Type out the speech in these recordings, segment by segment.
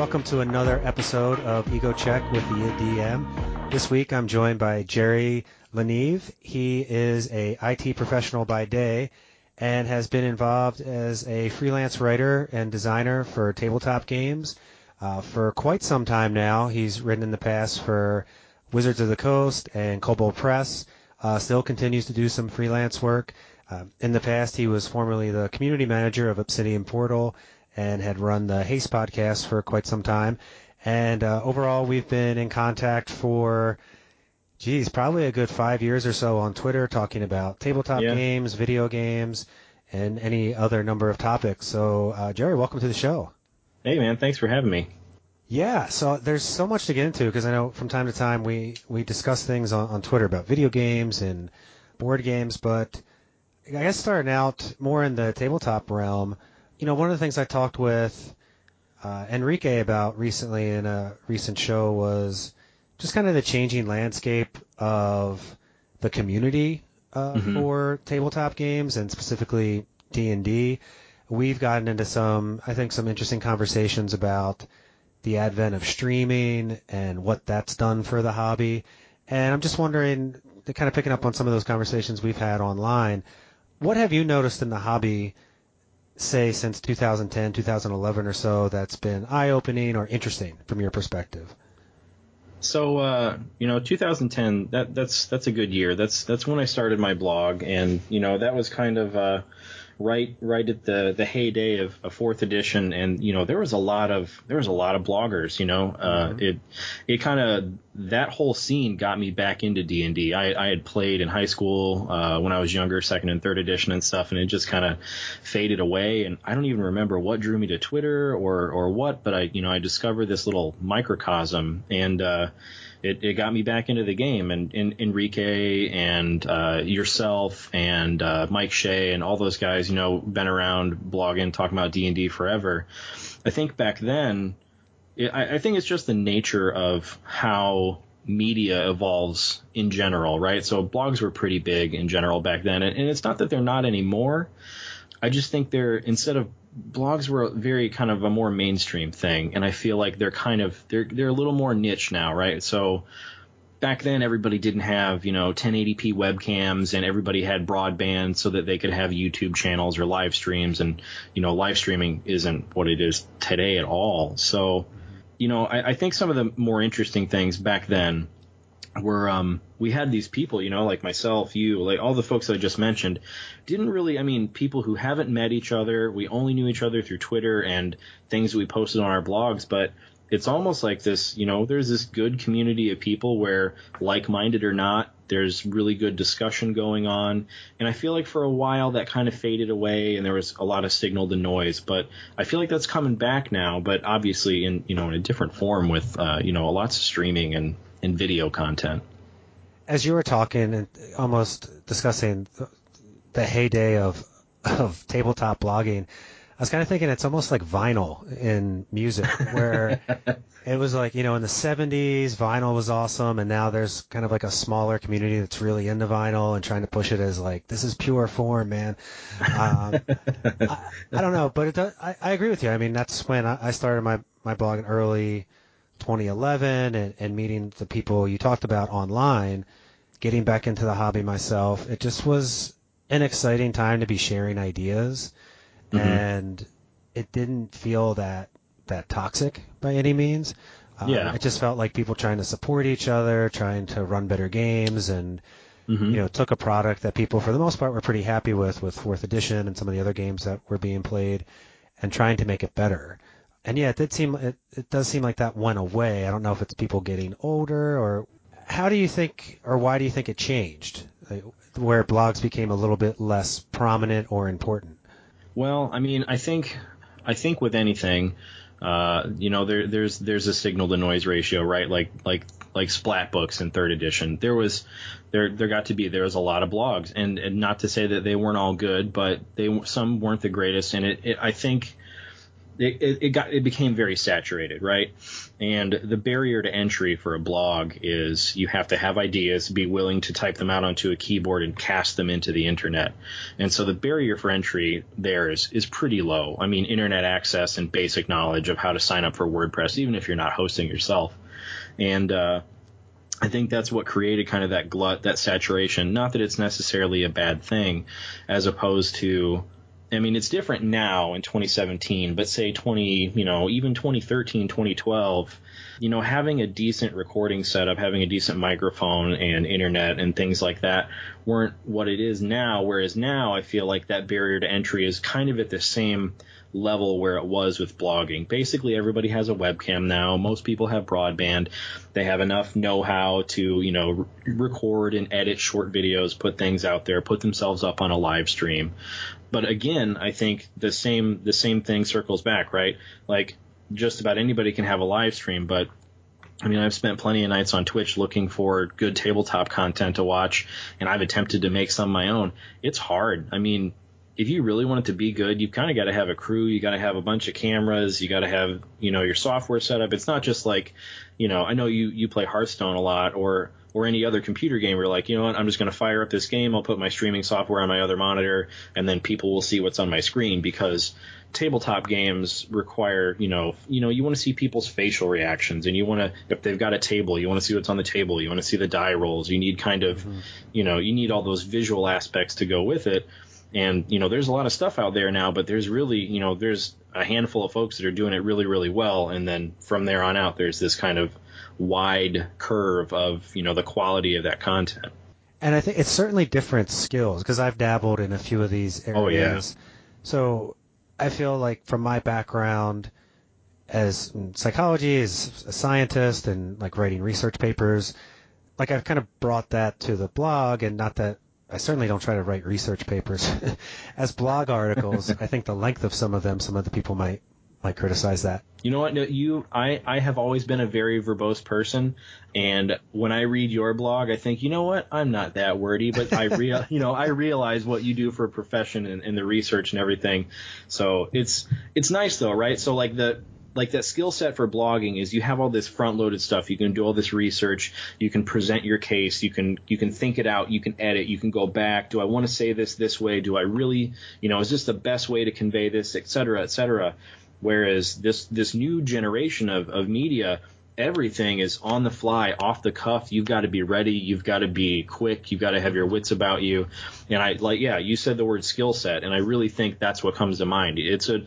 Welcome to another episode of Ego Check with the DM. This week, I'm joined by Jerry LeNeave. He is a IT professional by day and has been involved as a freelance writer and designer for tabletop games uh, for quite some time now. He's written in the past for Wizards of the Coast and Kobold Press. Uh, still continues to do some freelance work. Uh, in the past, he was formerly the community manager of Obsidian Portal and had run the Haste podcast for quite some time. And uh, overall, we've been in contact for, geez, probably a good five years or so on Twitter, talking about tabletop Yeah. games, video games, and any other number of topics. So, uh, Jerry, welcome to the show. Hey man, thanks for having me. Yeah, so there's so much to get into because I know from time to time we, we discuss things on, on Twitter about video games and board games, but I guess starting out more in the tabletop realm, you know, one of the things I talked with uh, Enrique about recently in a recent show was just kind of the changing landscape of the community uh, Mhm. for tabletop games and specifically D and D. We've gotten into some, I think, some interesting conversations about the advent of streaming and what that's done for the hobby. And I'm just wondering, kind of picking up on some of those conversations we've had online, what have you noticed in the hobby, say, since 2010, 2011 or so, that's been eye opening or interesting from your perspective? So uh, you know, 2010 that that's that's a good year. That's that's when I started my blog, and you know that was kind of uh, right right at the the heyday of, of fourth edition, and you know there was a lot of there was a lot of bloggers. You know, uh, it it kind of that whole scene got me back into D and D. I I had played in high school uh, when I was younger, second and third edition and stuff, and it just kind of faded away. And I don't even remember what drew me to Twitter or or what, but I you know I discovered this little microcosm and. Uh, it, it got me back into the game and, and Enrique and uh, yourself and uh, Mike Shea and all those guys, you know, been around blogging, talking about D and D forever. I think back then, it, I, I think it's just the nature of how media evolves in general, right? So blogs were pretty big in general back then, and, and it's not that they're not anymore. I just think they're instead of blogs were very kind of a more mainstream thing, and I feel like they're kind of they're they're a little more niche now, right? So back then everybody didn't have you know 1080p webcams and everybody had broadband so that they could have YouTube channels or live streams, and you know live streaming isn't what it is today at all. So you know I, I think some of the more interesting things back then were um, we had these people, you know, like myself, you, like all the folks I just mentioned, didn't really, I mean, people who haven't met each other, we only knew each other through Twitter and things we posted on our blogs, but it's almost like this, you know, there's this good community of people where, like-minded or not, there's really good discussion going on, and I feel like for a while that kind of faded away, and there was a lot of signal to noise. But I feel like that's coming back now, but obviously in you know in a different form with uh, you know lots of streaming and and video content. As you were talking and almost discussing the, the heyday of of tabletop blogging, I was kind of thinking it's almost like vinyl in music, where it was like you know in the '70s vinyl was awesome, and now there's kind of like a smaller community that's really into vinyl and trying to push it as like this is pure form, man. Um, I, I don't know, but it does, I, I agree with you. I mean, that's when I, I started my my blog in early 2011 and, and meeting the people you talked about online, getting back into the hobby myself. It just was an exciting time to be sharing ideas, Mhm. and it didn't feel that that toxic by any means. Um, Yeah. it just felt like people trying to support each other, trying to run better games, and Mhm. you know took a product that people for the most part were pretty happy with, with fourth edition and some of the other games that were being played, and trying to make it better. And yeah, it did seem it, it does seem like that went away. I don't know if it's people getting older or how do you think or why do you think it changed? Like, where blogs became a little bit less prominent or important. Well, I mean, I think I think with anything, uh, you know, there, there's there's a signal to noise ratio, right? Like like like splat books in third edition. There was there there got to be there was a lot of blogs, and, and not to say that they weren't all good, but they some weren't the greatest. And it, it I think it, it, got it became very saturated, right? And the barrier to entry for a blog is you have to have ideas, be willing to type them out onto a keyboard and cast them into the internet. And so the barrier for entry there is is pretty low. I mean, internet access and basic knowledge of how to sign up for WordPress, even if you're not hosting yourself. And uh, I think that's what created kind of that glut, that saturation. Not that it's necessarily a bad thing, as opposed to I mean, it's different now in 2017, but say 20, you know, even 2013, 2012, you know, having a decent recording setup, having a decent microphone and internet and things like that weren't what it is now. Whereas now I feel like that barrier to entry is kind of at the same level where it was with blogging. Basically, everybody has a webcam now. Most people have broadband. They have enough know-how to, you know, record and edit short videos, put things out there, put themselves up on a live stream. But again, I think the same the same thing circles back, right? Like just about anybody can have a live stream, but I mean, I've spent plenty of nights on Twitch looking for good tabletop content to watch, and I've attempted to make some of my own. It's hard. I mean, if you really want it to be good, you've kind of got to have a crew. You got to have a bunch of cameras. You got to have, you know, your software set up. It's not just like, you know, I know you you play Hearthstone a lot, or or any other computer game where you're like, you know what, I'm just going to fire up this game, I'll put my streaming software on my other monitor, and then people will see what's on my screen because tabletop games require, you know, you know, you want to see people's facial reactions and you want to if they've got a table, you want to see what's on the table, you want to see the die rolls. You need kind of, mm-hmm. you know, you need all those visual aspects to go with it. And you know, there's a lot of stuff out there now, but there's really, you know, there's a handful of folks that are doing it really, really well, and then from there on out, there's this kind of wide curve of you know the quality of that content. And I think it's certainly different skills because I've dabbled in a few of these areas. Oh yeah. So I feel like from my background as psychology, as a scientist, and like writing research papers, like I've kind of brought that to the blog, and not that I certainly don't try to write research papers as blog articles. I think the length of some of them, some of the people might might criticize that. You know what? No, you, I, I have always been a very verbose person, and when I read your blog, I think, you know what? I'm not that wordy, but I real, you know, I realize what you do for a profession and, and the research and everything. So it's, it's nice though, right? So like the, like that skill set for blogging is you have all this front loaded stuff. You can do all this research. You can present your case. You can you can think it out. You can edit. You can go back. Do I want to say this this way? Do I really you know is this the best way to convey this, et cetera, et cetera. Whereas this this new generation of, of media, everything is on the fly, off the cuff. You've got to be ready. You've got to be quick. You've got to have your wits about you. And I like, yeah, you said the word skill set, and I really think that's what comes to mind. It's a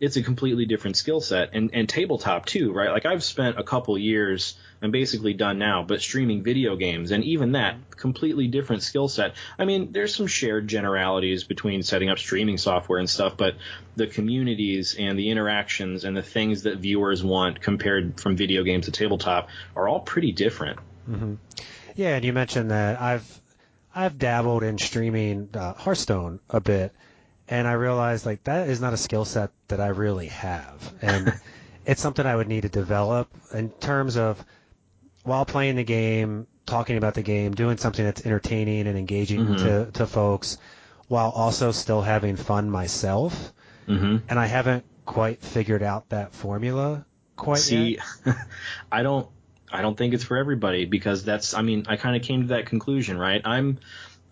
it's a completely different skill set and, and tabletop too, right? Like I've spent a couple years, I'm basically done now, but streaming video games and even that completely different skill set. I mean, there's some shared generalities between setting up streaming software and stuff, but the communities and the interactions and the things that viewers want compared from video games to tabletop are all pretty different. Mm-hmm. Yeah, and you mentioned that I've I've dabbled in streaming uh, Hearthstone a bit and I realized like that is not a skill set that I really have, and it's something I would need to develop in terms of while playing the game, talking about the game, doing something that's entertaining and engaging mm-hmm. to to folks, while also still having fun myself. Mm-hmm. And I haven't quite figured out that formula quite See, yet. I don't I don't think it's for everybody because that's I mean I kind of came to that conclusion right I'm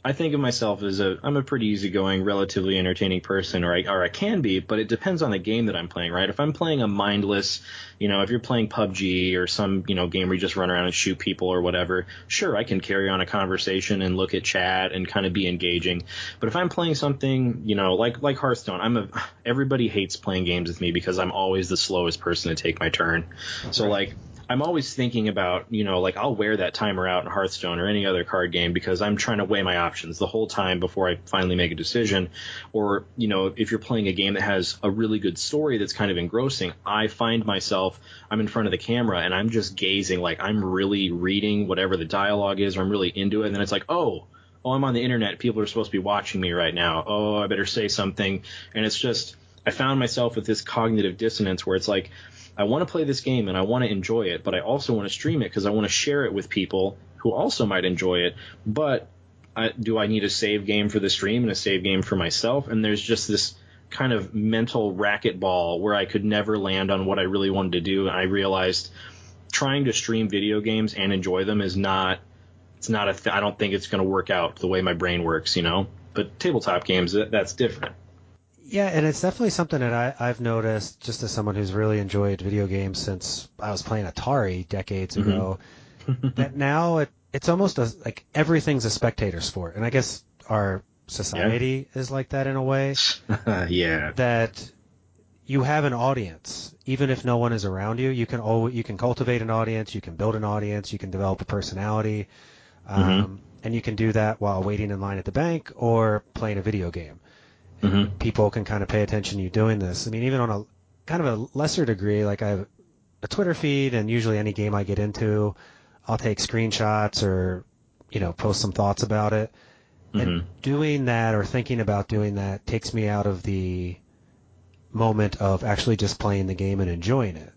I think of myself as a I'm a pretty easygoing, relatively entertaining person, or I or I can be, but it depends on the game that I'm playing, right? If I'm playing a mindless, you know, if you're playing PUBG or some you know game where you just run around and shoot people or whatever, sure, I can carry on a conversation and look at chat and kind of be engaging. But if I'm playing something, you know, like like Hearthstone, I'm a everybody hates playing games with me because I'm always the slowest person to take my turn. So like I'm always thinking about, you know, like I'll wear that timer out in Hearthstone or any other card game because I'm trying to weigh my options the whole time before I finally make a decision. Or, you know, if you're playing a game that has a really good story that's kind of engrossing, I find myself, I'm in front of the camera and I'm just gazing like I'm really reading whatever the dialogue is or I'm really into it. And then it's like, oh, oh, I'm on the internet. People are supposed to be watching me right now. Oh, I better say something. And it's just, I found myself with this cognitive dissonance where it's like, I want to play this game and I want to enjoy it, but I also want to stream it because I want to share it with people who also might enjoy it. But I, do I need a save game for the stream and a save game for myself? And there's just this kind of mental racquetball where I could never land on what I really wanted to do. And I realized trying to stream video games and enjoy them is not it's not a th- I don't think it's going to work out the way my brain works, you know. But tabletop games that, that's different. Yeah, and it's definitely something that I, I've noticed just as someone who's really enjoyed video games since I was playing Atari decades Mm-hmm. ago. that now it, it's almost a, like everything's a spectator sport, and I guess our society is like that in a way. yeah. That you have an audience, even if no one is around you. You can always, you can cultivate an audience, you can build an audience, you can develop a personality, um, and you can do that while waiting in line at the bank or playing a video game hmm people can kind of pay attention to you doing this. I mean, even on a kind of a lesser degree, like I have a Twitter feed, and usually any game I get into, I'll take screenshots or you know post some thoughts about it. hmm And doing that or thinking about doing that takes me out of the moment of actually just playing the game and enjoying it.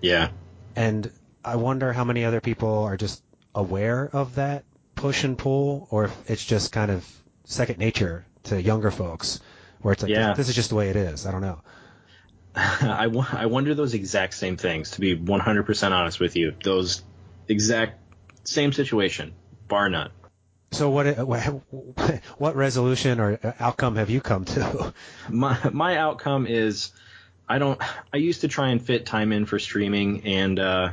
Yeah. And I wonder how many other people are just aware of that push and pull, or if it's just kind of second nature to younger folks, where it's like, Yeah. this, this is just the way it is. I don't know. I, I wonder those exact same things, to be 100% honest with you. Those exact same situation, bar none. So what what resolution or outcome have you come to? My, my outcome is I don't, I used to try and fit time in for streaming and, uh,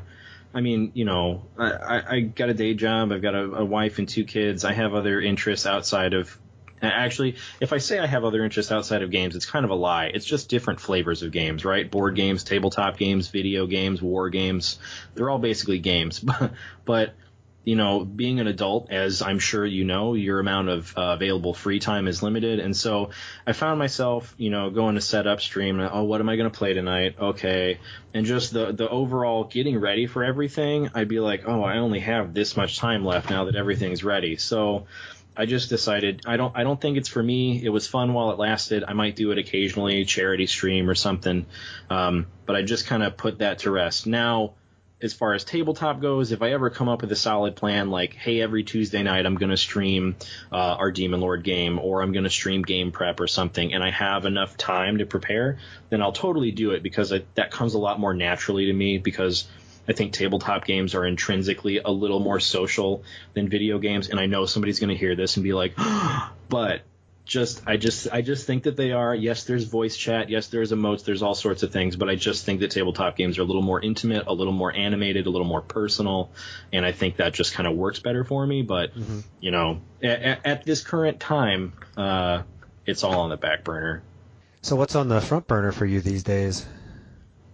I mean, you know, I, I, I got a day job. I've got a, a wife and two kids. I have other interests outside of Actually, if I say I have other interests outside of games, it's kind of a lie. It's just different flavors of games, right? Board games, tabletop games, video games, war games. They're all basically games. but, you know, being an adult, as I'm sure you know, your amount of uh, available free time is limited. And so I found myself, you know, going to set up stream. Oh, what am I going to play tonight? Okay. And just the, the overall getting ready for everything, I'd be like, oh, I only have this much time left now that everything's ready. So, I just decided I don't I don't think it's for me. It was fun while it lasted. I might do it occasionally, charity stream or something, um, but I just kind of put that to rest. Now, as far as tabletop goes, if I ever come up with a solid plan, like hey, every Tuesday night I'm going to stream uh, our Demon Lord game, or I'm going to stream game prep or something, and I have enough time to prepare, then I'll totally do it because I, that comes a lot more naturally to me because I think tabletop games are intrinsically a little more social than video games, and I know somebody's going to hear this and be like, but just I just I just think that they are. Yes, there's voice chat. Yes, there's emotes. There's all sorts of things, but I just think that tabletop games are a little more intimate, a little more animated, a little more personal, and I think that just kind of works better for me. But Mhm. you know, at, at this current time, uh, it's all on the back burner. So what's on the front burner for you these days?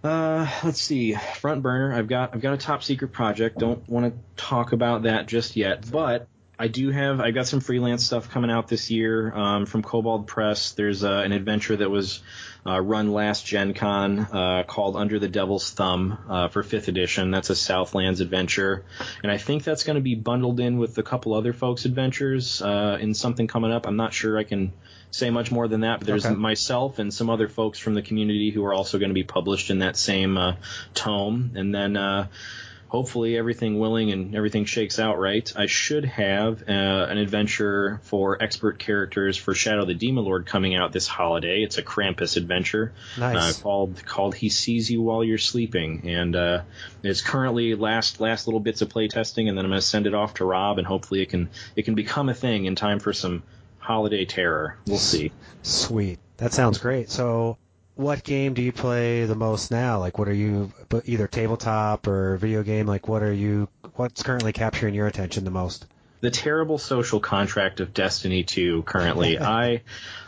Uh, let's see. Front burner. I've got I've got a top secret project. Don't want to talk about that just yet, but I do have I got some freelance stuff coming out this year um, from Kobold Press. There's uh, an adventure that was uh, run last Gen Con uh, called Under the Devil's Thumb uh, for fifth edition. That's a Southlands adventure, and I think that's going to be bundled in with a couple other folks' adventures uh, in something coming up. I'm not sure I can say much more than that. But there's Okay. myself and some other folks from the community who are also going to be published in that same uh, tome, and then. Uh, hopefully everything willing and everything shakes out right, I should have uh, an adventure for expert characters for Shadow the Demon Lord coming out this holiday. It's a Krampus adventure Nice. uh, called called He Sees You While You're Sleeping, and uh, it's currently last last little bits of play testing, and then I'm going to send it off to Rob, and hopefully it can it can become a thing in time for some holiday terror. We'll see. Sweet. That sounds great. So, what game do you play the most now? Like, what are you, either tabletop or video game? Like, what are you, what's currently capturing your attention the most? the terrible social contract of Destiny 2 currently. I,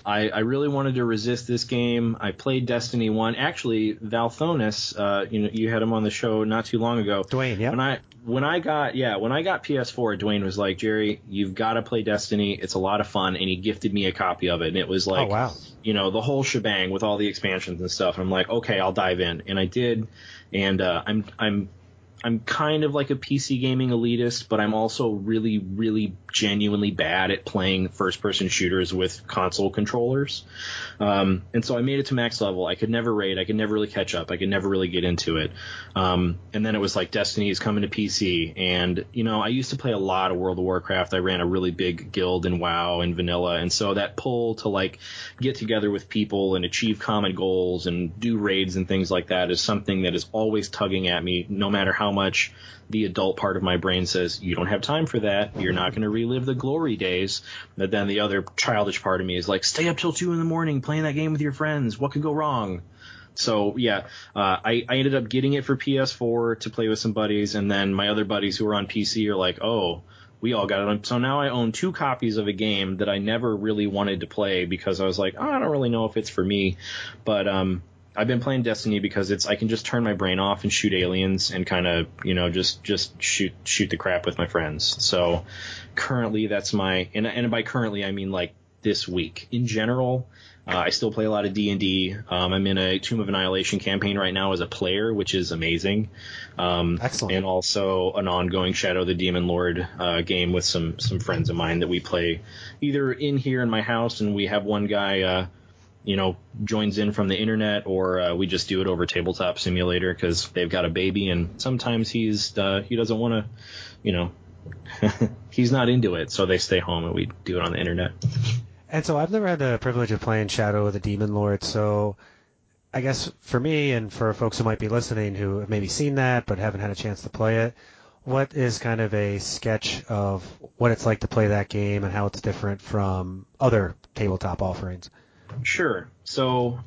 I I really wanted to resist this game. I played Destiny 1. Actually, Valthonis, uh, you know, you had him on the show not too long ago. Dwayne, yeah. When I when I got yeah, when I got PS4, Dwayne was like, "Jerry, you've got to play Destiny. It's a lot of fun." And he gifted me a copy of it, and it was like oh, wow. you know, the whole shebang with all the expansions and stuff. And I'm like, okay, I'll dive in, and I did, and uh, I'm I'm I'm kind of like a PC gaming elitist, but I'm also really, really genuinely bad at playing first person shooters with console controllers. Um, and so I made it to max level. I could never raid. I could never really catch up. I could never really get into it. Um, and then it was like Destiny is coming to PC. And, you know, I used to play a lot of World of Warcraft. I ran a really big guild in WoW and vanilla. And so that pull to like get together with people and achieve common goals and do raids and things like that is something that is always tugging at me, no matter how much the adult part of my brain says, you don't have time for that. You're not going to relive the glory days. But then the other childish part of me is like, stay up till two in the morning playing that game with your friends. What could go wrong? So yeah, uh, I, I ended up getting it for PS4 to play with some buddies, and then my other buddies who are on PC are like, oh, we all got it. So now I own two copies of a game that I never really wanted to play because I was like, oh, I don't really know if it's for me. But um, I've been playing Destiny because it's I can just turn my brain off and shoot aliens and kind of you know just just shoot shoot the crap with my friends. So currently that's my and and by currently I mean like this week. In general, uh, I still play a lot of D and D. Um, I'm in a Tomb of Annihilation campaign right now as a player, which is amazing. Um, Excellent. And also an ongoing Shadow of the Demon Lord uh, game with some some friends of mine that we play either in here in my house, and we have one guy. Uh, you know, joins in from the internet, or uh, we just do it over Tabletop Simulator because they've got a baby, and sometimes he's uh, he doesn't want to, you know, he's not into it, so they stay home and we do it on the internet. And so I've never had the privilege of playing Shadow of the Demon Lord, so I guess for me and for folks who might be listening who have maybe seen that but haven't had a chance to play it, what is kind of a sketch of what it's like to play that game and how it's different from other tabletop offerings? Sure. So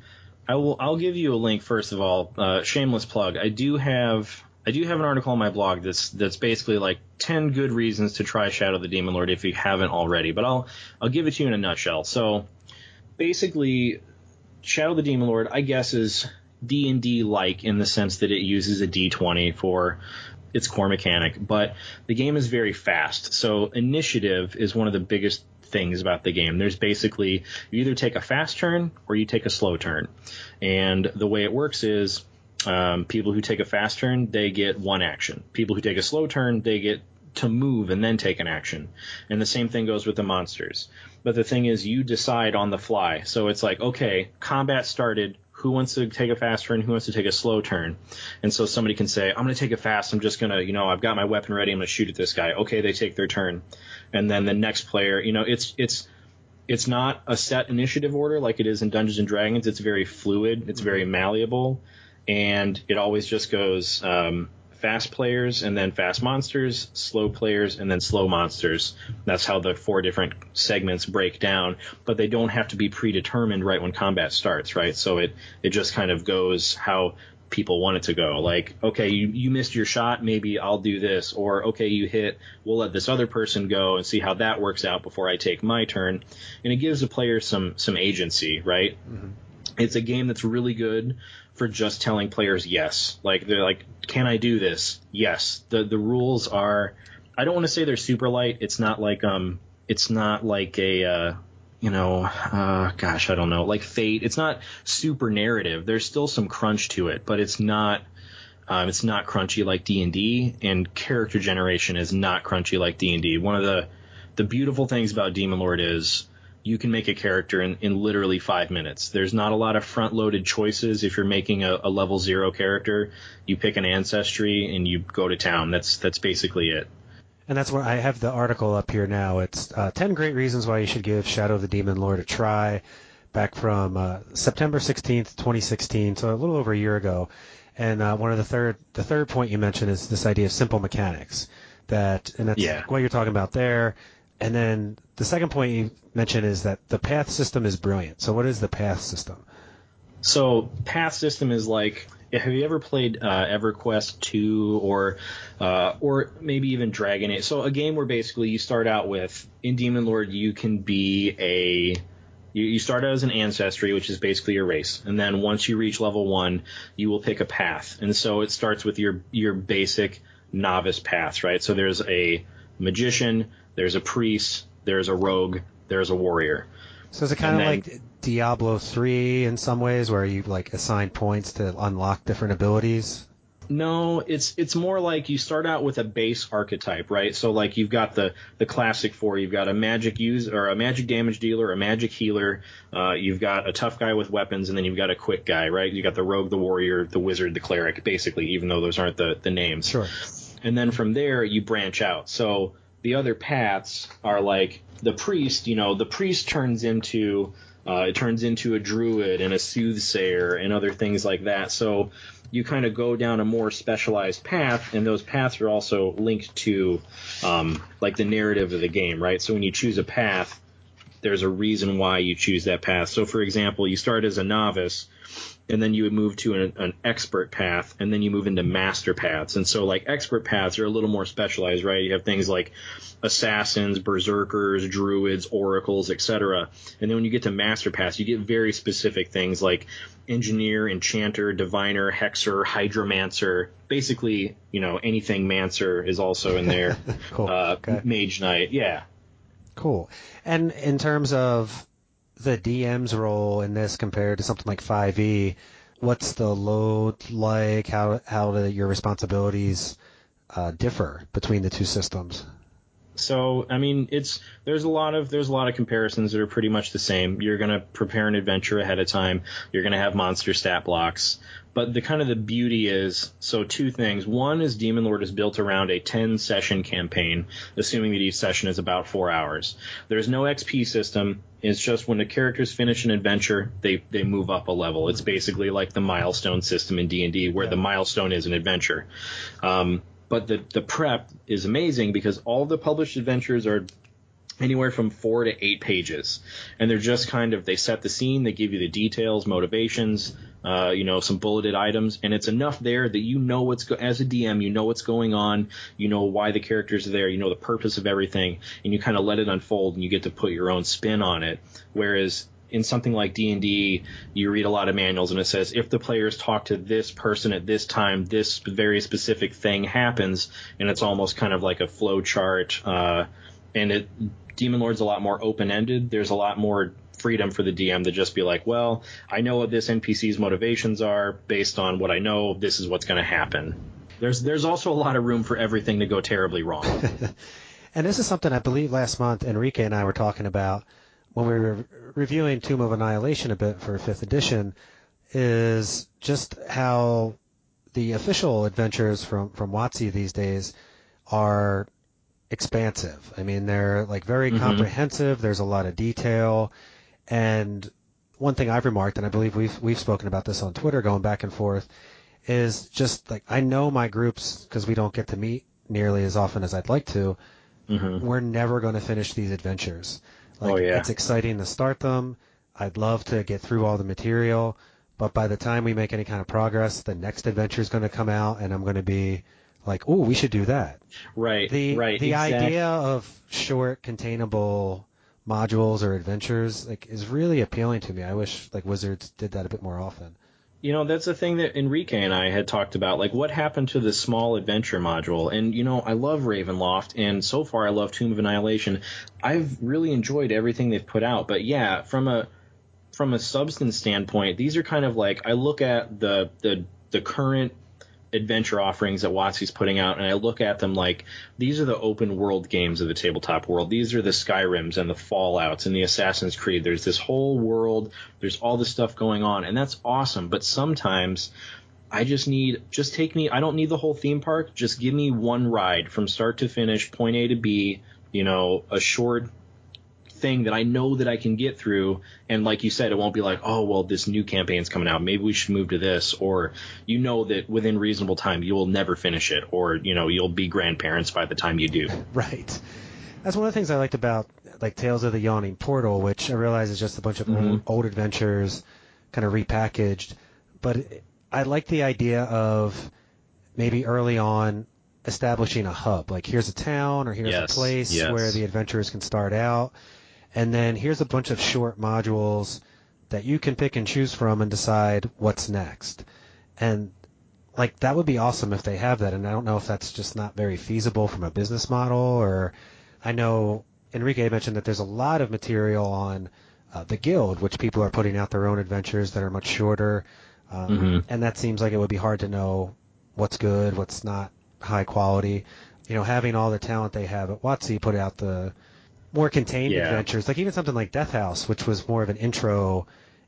I will. I'll give you a link first of all. Uh, shameless plug. I do have. I do have an article on my blog that's that's basically like ten good reasons to try Shadow the Demon Lord if you haven't already. But I'll I'll give it to you in a nutshell. So basically, Shadow the Demon Lord, I guess, is D and D like in the sense that it uses a D twenty for its core mechanic, but the game is very fast. So initiative is one of the biggest things about the game. There's basically you either take a fast turn or you take a slow turn, and the way it works is um, people who take a fast turn they get one action. People who take a slow turn they get to move and then take an action. And the same thing goes with the monsters. But the thing is, you decide on the fly. So it's like, okay, combat started. Who wants to take a fast turn? Who wants to take a slow turn? And so somebody can say, I'm going to take a fast. I'm just going to, you know, I've got my weapon ready. I'm going to shoot at this guy. Okay, they take their turn. And then the next player, you know, it's, it's, it's not a set initiative order like it is in Dungeons and Dragons. It's very fluid. It's very malleable. And it always just goes, um, fast players and then fast monsters, slow players and then slow monsters. That's how the four different segments break down, but they don't have to be predetermined right when combat starts, right? So it it just kind of goes how people want it to go. Like, okay, you, you missed your shot, maybe I'll do this, or okay, you hit, we'll let this other person go and see how that works out before I take my turn. And it gives the player some some agency, right? Mm-hmm. It's a game that's really good for just telling players yes. Like they're like, can I do this? Yes. The the rules are. I don't want to say they're super light. It's not like um. It's not like a. Uh, you know, uh, gosh, I don't know, like Fate. It's not super narrative. There's still some crunch to it, but it's not. Um, it's not crunchy like D and D, and character generation is not crunchy like D and D. One of the the beautiful things about Demon Lord is you can make a character in, in literally five minutes. There's not a lot of front loaded choices. If you're making a, a, level zero character, you pick an ancestry and you go to town. That's that's basically it. And that's where I have the article up here now. It's uh, 10 great reasons why you should give Shadow of the Demon Lord a try. Back from uh, September 16th, 2016, so a little over a year ago. And uh, one of the third, the third point you mentioned is this idea of simple mechanics. That, and that's yeah. what you're talking about there. And then the second point you mentioned is that the path system is brilliant. So what is the path system? So path system is like have you ever played uh, EverQuest 2 or uh, or maybe even Dragon Age? So a game where basically you start out with in Demon Lord you can be a you, you start out as an ancestry, which is basically your race, and then once you reach level one, you will pick a path, and so it starts with your your basic novice path, right? So there's a magician, there's a priest, there's a rogue, there's a warrior. So is it kind of like Diablo 3 in some ways, where you like assign points to unlock different abilities? No, it's it's more like you start out with a base archetype, right? So like you've got the the classic four. You've got a magic user or a magic damage dealer, a magic healer. Uh, you've got a tough guy with weapons, and then you've got a quick guy, right? You got the rogue, the warrior, the wizard, the cleric, basically. Even though those aren't the the names. Sure. And then from there you branch out. So the other paths are like the priest. You know, the priest turns into uh, it turns into a druid and a soothsayer and other things like that. So you kind of go down a more specialized path, and those paths are also linked to um, like the narrative of the game, right? So when you choose a path, there's a reason why you choose that path. So for example, you start as a novice and then you would move to an, an, expert path, and then you move into master paths. And so, like expert paths are a little more specialized, right? You have things like assassins, berserkers, druids, oracles, etc. And then when you get to master paths, you get very specific things like engineer, enchanter, diviner, hexer, hydromancer. Basically, you know, anything mancer is also in there. cool. Uh, okay. Mage knight, yeah. Cool. And in terms of the DM's role in this compared to something like 5e? What's the load like? How how do your responsibilities uh, differ between the two systems? So I mean, it's there's a lot of there's a lot of comparisons that are pretty much the same. You're gonna prepare an adventure ahead of time. You're gonna have monster stat blocks. But the kind of the beauty is so two things. One is Demon Lord is built around a 10 session campaign, assuming that each session is about four hours. There's no XP system. It's just when the characters finish an adventure, they they move up a level. It's basically like the milestone system in D and D, where yeah. the milestone is an adventure. Um, but the the prep is amazing because all the published adventures are anywhere from four to eight pages, and they're just kind of they set the scene, they give you the details, motivations, uh, you know, some bulleted items, and it's enough there that you know what's go- as a DM, you know what's going on, you know why the characters are there, you know the purpose of everything, and you kind of let it unfold, and you get to put your own spin on it. Whereas in something like D&D, you read a lot of manuals and it says if the players talk to this person at this time, this very specific thing happens, and it's almost kind of like a flow chart. Uh, and it Demon Lord's a lot more open ended. There's a lot more freedom for the DM to just be like, well, I know what this NPC's motivations are based on what I know. This is what's going to happen. There's there's also a lot of room for everything to go terribly wrong. and this is something I believe last month Enrique and I were talking about when we were reviewing Tomb of Annihilation a bit for fifth edition. Is just how the official adventures from from WotC these days are expansive. I mean, they're like very mm-hmm. comprehensive. There's a lot of detail. And one thing I've remarked, and I believe we've we've spoken about this on Twitter, going back and forth, is just like I know my groups because we don't get to meet nearly as often as I'd like to. Mm-hmm. We're never going to finish these adventures. Oh, like, oh yeah, it's exciting to start them. I'd love to get through all the material, but by the time we make any kind of progress, the next adventure is going to come out, and I'm going to be like, oh, we should do that. Right. The right. The exactly. idea of short, containable modules or adventures like is really appealing to me. I wish like Wizards did that a bit more often. You know, that's the thing that Enrique and I had talked about. Like, what happened to the small adventure module? And, you know, I love Ravenloft, and so far I love Tomb of Annihilation. I've really enjoyed everything they've put out. But yeah, from a from a substance standpoint, these are kind of like I look at the the the current adventure offerings that WotC's putting out, and I look at them like these are the open world games of the tabletop world. These are the Skyrims and the Fallouts and the Assassin's Creed. There's this whole world. There's all this stuff going on, and that's awesome. But sometimes I just need just take me. I don't need the whole theme park. Just give me one ride from start to finish, point A to B. You know, a short thing that I know that I can get through. And like you said, it won't be like, oh, well, this new campaign's coming out. Maybe we should move to this. Or you know that within reasonable time, you will never finish it. Or, you know, you'll be grandparents by the time you do. Right. That's one of the things I liked about like Tales of the Yawning Portal, which I realize is just a bunch of mm-hmm. old, old adventures kind of repackaged. But I like the idea of maybe early on establishing a hub. Like here's a town or here's yes, a place yes. where the adventurers can start out. And then here's a bunch of short modules that you can pick and choose from and decide what's next. And like that would be awesome if they have that. And I don't know if that's just not very feasible from a business model or I know Enrique mentioned that there's a lot of material on uh, the guild, which people are putting out their own adventures that are much shorter. Um, mm-hmm. And that seems like it would be hard to know what's good, what's not high quality. You know, having all the talent they have at WotC put out the more contained Yeah. adventures, like even something like Death House, which was more of an intro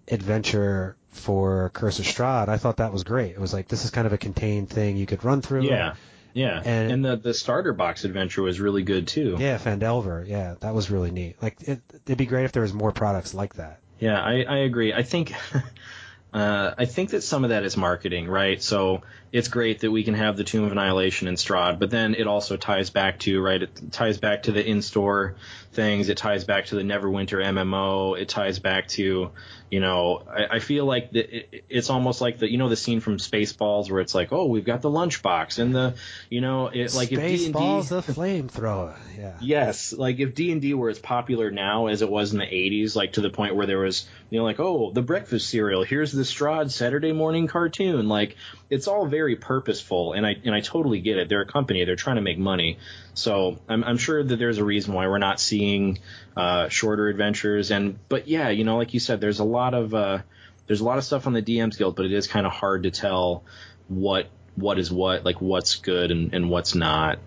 adventure for Curse of Strahd. I thought that was great. It was like this is kind of a contained thing you could run through. Yeah, yeah. And- And, the the starter box adventure was really good too. Yeah, Phandelver. Yeah, that was really neat. Like it, it'd be great if there was more products like that. Yeah, I, I agree. I think uh, I think that some of that is marketing, right? So it's great that we can have the Tomb of Annihilation in Strahd, but then it also ties back to right. It ties back to the in-store things. It ties back to the Neverwinter MMO. It ties back to you know. I, I feel like the, it, it's almost like the you know the scene from Spaceballs where it's like, oh, we've got the lunchbox and the you know it like if Spaceballs the flamethrower. Yeah. Yes, like if D and D were as popular now as it was in the '80s, like to the point where there was, you know, like oh, the breakfast cereal. Here's the Strahd Saturday morning cartoon. Like it's all very purposeful, and I and I totally get it. They're a company; they're trying to make money. So I'm I'm sure that there's a reason why we're not seeing uh, shorter adventures. And but yeah, you know, like you said, there's a lot of uh, there's a lot of stuff on the DM's Guild, but it is kind of hard to tell what what is what, like what's good and, and what's not.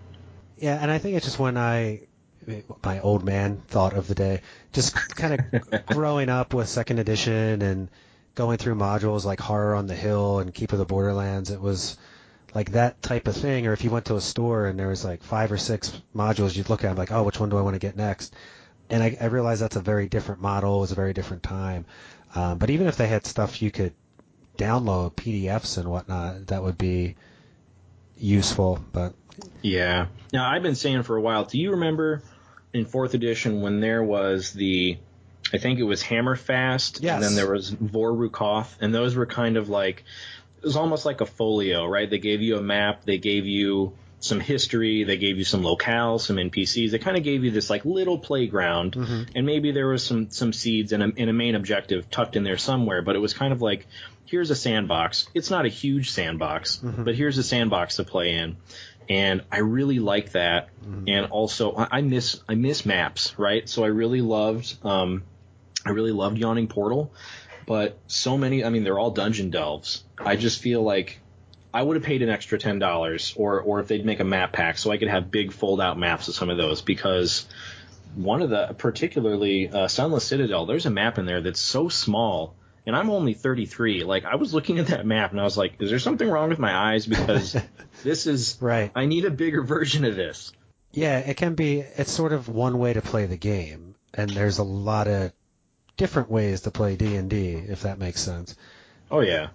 Yeah, and I think it's just when I, my old man thought of the day, just kind of growing up with second edition and going through modules like Horror on the Hill and Keep of the Borderlands. It was like that type of thing. Or if you went to a store and there was like five or six modules, you'd look at them like, oh, which one do I want to get next? And I, I realized that's a very different model. It was a very different time. Um, but even if they had stuff you could download PDFs and whatnot, that would be useful. But Yeah. Now I've been saying for a while. Do you remember in fourth edition when there was the, I think it was Hammerfast, Yes. and then there was Vor Rukoth, and those were kind of like, it was almost like a folio, right? They gave you a map, they gave you some history, they gave you some locales, some NPCs. They kind of gave you this like little playground, mm-hmm. and maybe there was some some seeds and a, and a main objective tucked in there somewhere. But it was kind of like, here's a sandbox. It's not a huge sandbox, mm-hmm. but here's a sandbox to play in and I really like that. Mm-hmm. And also, I, I miss I miss maps, right? So I really loved um, I really loved Yawning Portal, but so many. I mean, they're all dungeon delves. I just feel like I would have paid an extra ten dollars, or or if they'd make a map pack, so I could have big fold out maps of some of those because. One of the, particularly uh, Sunless Citadel, there's a map in there that's so small, and I'm only 33. Like I was looking at that map and I was like, is there something wrong with my eyes because this is right. I need a bigger version of this. Yeah, it can be. It's sort of one way to play the game, and there's a lot of different ways to play D and D, if that makes sense. Oh yeah,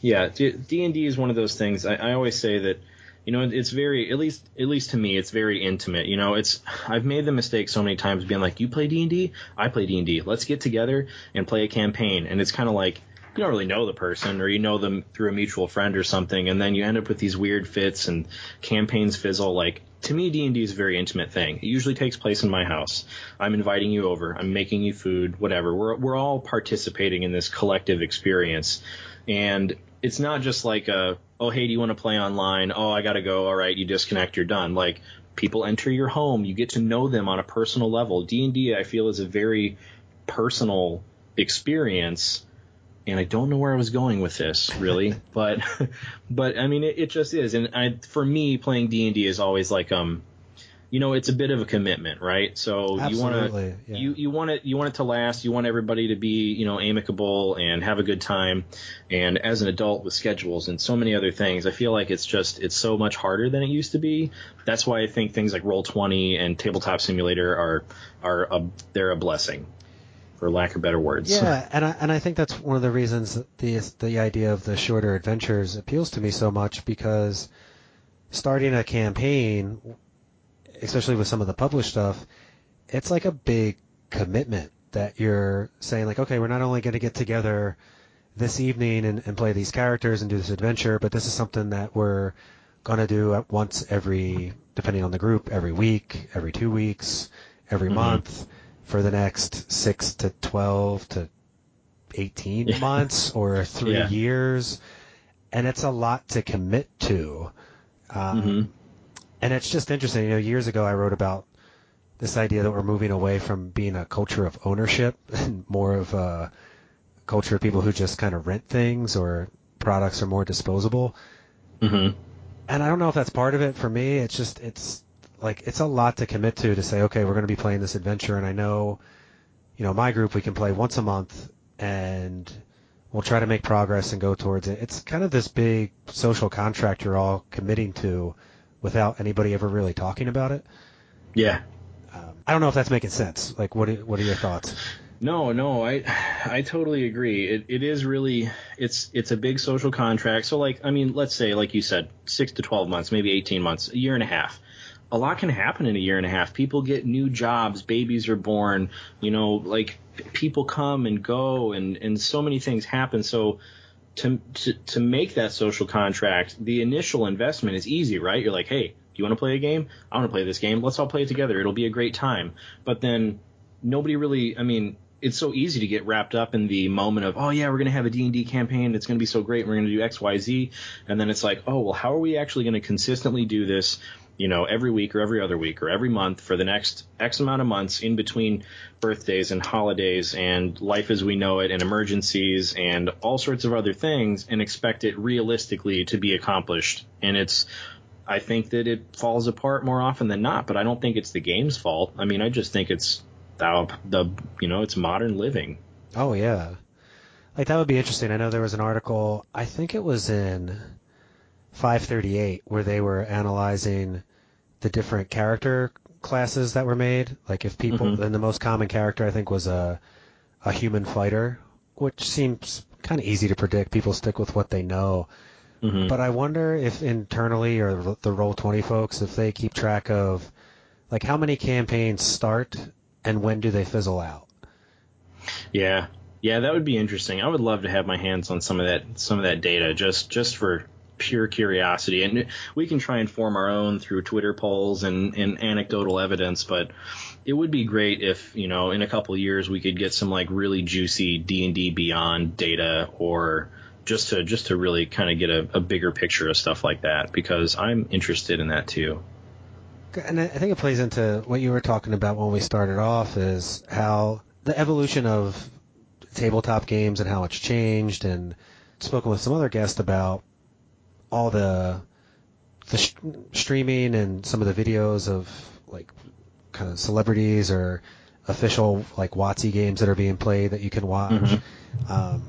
yeah. D and D is one of those things. I, I always say that, you know, it's very at least at least to me, it's very intimate. You know, it's I've made the mistake so many times being like, you play D and D, I play D and D. Let's get together and play a campaign, and it's kind of like. You don't really know the person, or you know them through a mutual friend or something, and then you end up with these weird fits and campaigns fizzle. Like to me, D and D is a very intimate thing. It usually takes place in my house. I'm inviting you over. I'm making you food, whatever. We're we're all participating in this collective experience, and it's not just like a oh hey do you want to play online? Oh I gotta go. All right, you disconnect. You're done. Like people enter your home. You get to know them on a personal level. D and D I feel is a very personal experience. And I don't know where I was going with this really, but but I mean it, it just is. And I, for me, playing D and D is always like um, you know, it's a bit of a commitment, right? So you want to yeah. you you want it you want it to last. You want everybody to be you know amicable and have a good time. And as an adult with schedules and so many other things, I feel like it's just it's so much harder than it used to be. That's why I think things like Roll Twenty and Tabletop Simulator are are a, they're a blessing, for lack of better words. Yeah, and I and I think that's one of the reasons the the idea of the shorter adventures appeals to me so much because starting a campaign, especially with some of the published stuff, it's like a big commitment that you're saying like, okay, we're not only going to get together this evening and, and play these characters and do this adventure, but this is something that we're going to do at once every, depending on the group, every week, every two weeks, every Mhm. month for the next six to 12 to 18 Yeah. months or three Yeah. years. And it's a lot to commit to. Um, hmm and it's just interesting. You know, years ago I wrote about this idea that we're moving away from being a culture of ownership and more of a culture of people who just kind of rent things or products are more disposable. Mm-hmm. And I don't know if that's part of it. For me, it's just it's like it's a lot to commit to to say, okay, we're going to be playing this adventure, and I know, you know, my group we can play once a month, and we'll try to make progress and go towards it. It's kind of this big social contract you're all committing to, without anybody ever really talking about it. Yeah. Um, I don't know if that's making sense. Like, what are, what are your thoughts? No, no, I I totally agree. It it is really it's it's a big social contract. So like I mean, let's say like you said, six to twelve months, maybe eighteen months, a year and a half. A lot can happen in a year and a half. People get new jobs, babies are born, you know, like people come and go and and so many things happen. So to to to make that social contract, the initial investment is easy, right? You're like, "Hey, do you want to play a game? I want to play this game. Let's all play it together. It'll be a great time." But then nobody really, I mean, it's so easy to get wrapped up in the moment of oh yeah we're going to have a d&d campaign. It's going to be so great. We're going to do xyz and then it's like oh well how are we actually going to consistently do this you know every week or every other week or every month for the next x amount of months in between birthdays and holidays and life as we know it and emergencies and all sorts of other things and expect it realistically to be accomplished? And it's I think that it falls apart more often than not, but I don't think it's the game's fault. I mean, I just think it's the, the you know it's modern living. Oh yeah, like that would be interesting. I know there was an article. I think it was in 538 where they were analyzing the different character classes that were made. Like if people, mm-hmm. and the most common character I think was a a human fighter, which seems kind of easy to predict. People stick with what they know. Mm-hmm. But I wonder if internally or the Roll20 folks, if they keep track of like how many campaigns start and when do they fizzle out? Yeah, yeah, that would be interesting. I would love to have my hands on some of that some of that data just just for pure curiosity, and we can try and form our own through Twitter polls and, and anecdotal evidence. But it would be great if you know in a couple years we could get some like really juicy D and D Beyond data or just to just to really kind of get a, a bigger picture of stuff like that because I'm interested in that too and I think it plays into what you were talking about when we started off is how the evolution of tabletop games and how it's changed, and spoken with some other guests about all the the sh- streaming and some of the videos of like kind of celebrities or official like WotC games that are being played that you can watch. Mm-hmm. Um,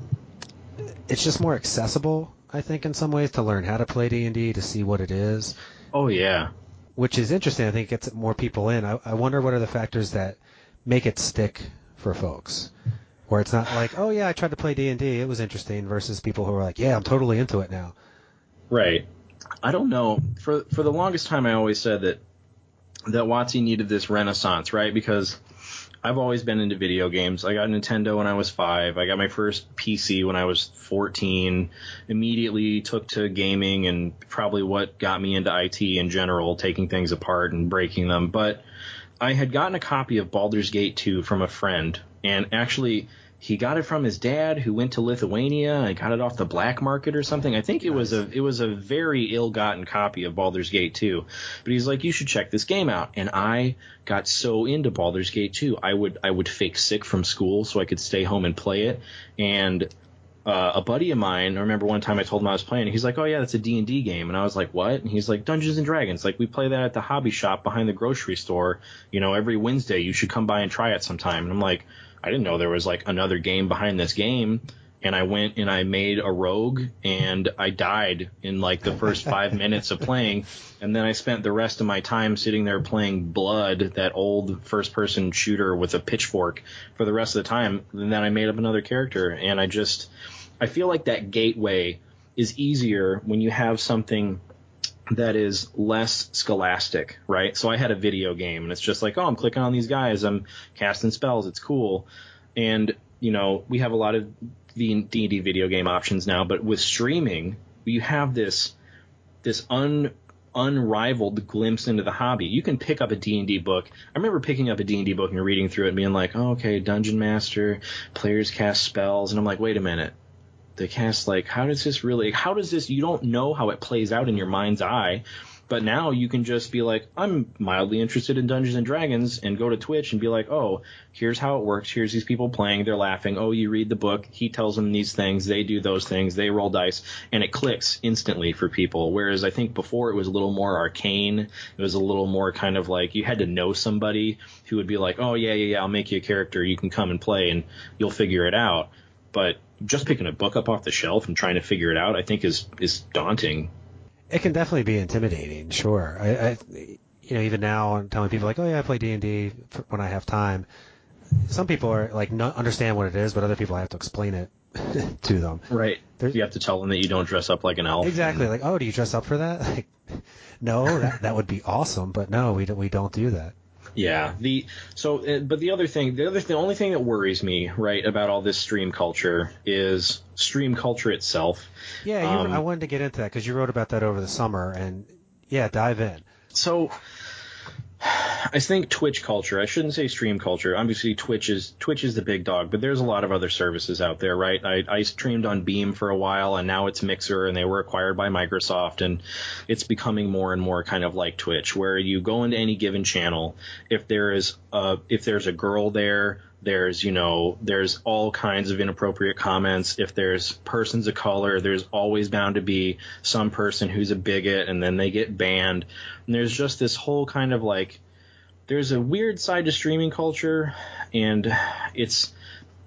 it's just more accessible, I think, in some ways to learn how to play D and D to see what it is. Oh yeah, which is interesting. I think it gets more people in. I, I wonder what are the factors that make it stick for folks, where it's not like, oh yeah, I tried to play D and D, it was interesting, versus people who are like, yeah, I'm totally into it now. Right. I don't know. For for the longest time, I always said that that WotC needed this renaissance, right? Because I've always been into video games. I got Nintendo when I was five. I got my first PC when I was 14. Immediately took to gaming and probably what got me into IT in general, taking things apart and breaking them. But I had gotten a copy of Baldur's Gate 2 from a friend and actually he got it from his dad who went to Lithuania and got it off the black market or something. I think it nice. was a it was a very ill-gotten copy of Baldur's Gate 2. But he's like you should check this game out and I got so into Baldur's Gate 2. I would I would fake sick from school so I could stay home and play it and uh, a buddy of mine, I remember one time I told him I was playing, he's like, "Oh yeah, that's a D&D game." And I was like, "What?" And he's like, "Dungeons and Dragons. Like we play that at the hobby shop behind the grocery store, you know, every Wednesday. You should come by and try it sometime." And I'm like, I didn't know there was like another game behind this game. And I went and I made a rogue and I died in like the first five minutes of playing. And then I spent the rest of my time sitting there playing Blood, that old first person shooter with a pitchfork for the rest of the time. And then I made up another character and I just, I feel like that gateway is easier when you have something that is less scholastic, right? So I had a video game and it's just like, oh, I'm clicking on these guys, I'm casting spells, it's cool. And, you know, we have a lot of the D&D video game options now, but with streaming, you have this this un unrivaled glimpse into the hobby. You can pick up a D&D book. I remember picking up a D&D book and reading through it and being like, oh, okay, dungeon master, players cast spells, and I'm like, wait a minute the cast like how does this really how does this you don't know how it plays out in your mind's eye But now you can just be like, I'm mildly interested in Dungeons and Dragons and go to Twitch and be like, oh, here's how it works. Here's these people playing. They're laughing. Oh, you read the book. He tells them these things. They do those things. They roll dice and it clicks instantly for people. Whereas I think before it was a little more arcane. It was a little more kind of like you had to know somebody who would be like, oh, yeah, yeah, yeah, I'll make you a character. You can come and play and you'll figure it out. But just picking a book up off the shelf and trying to figure it out, I think is, is daunting. It can definitely be intimidating, sure. I, I you know, even now I'm telling people like, oh yeah, I play D and D when I have time. Some people are like not understand what it is, but other people I have to explain it to them. Right. There's, you have to tell them that you don't dress up like an elf. Exactly. Like, oh, do you dress up for that? Like, no, that, that would be awesome, but no, we don't, we don't do that. Yeah. The so, uh, but the other thing, the other, the only thing that worries me, right, about all this stream culture is stream culture itself. Yeah, you, um, I wanted to get into that because you wrote about that over the summer, and yeah, dive in. So, I think Twitch culture. I shouldn't say stream culture. Obviously, Twitch is Twitch is the big dog, but there's a lot of other services out there, right? I, I streamed on Beam for a while, and now it's Mixer, and they were acquired by Microsoft, and it's becoming more and more kind of like Twitch, where you go into any given channel. If there is a if there's a girl there, there's you know there's all kinds of inappropriate comments if there's persons of color there's always bound to be some person who's a bigot and then they get banned and there's just this whole kind of like there's a weird side to streaming culture, and it's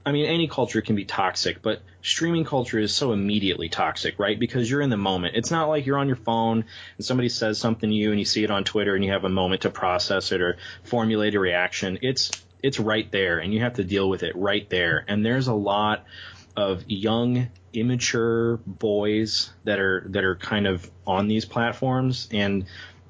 I mean, any culture can be toxic, but streaming culture is so immediately toxic, right? Because you're in the moment. It's not like you're on your phone and somebody says something to you and you see it on Twitter and you have a moment to process it or formulate a reaction. It's it's right there and you have to deal with it right there. And there's a lot of young immature boys that are that are kind of on these platforms and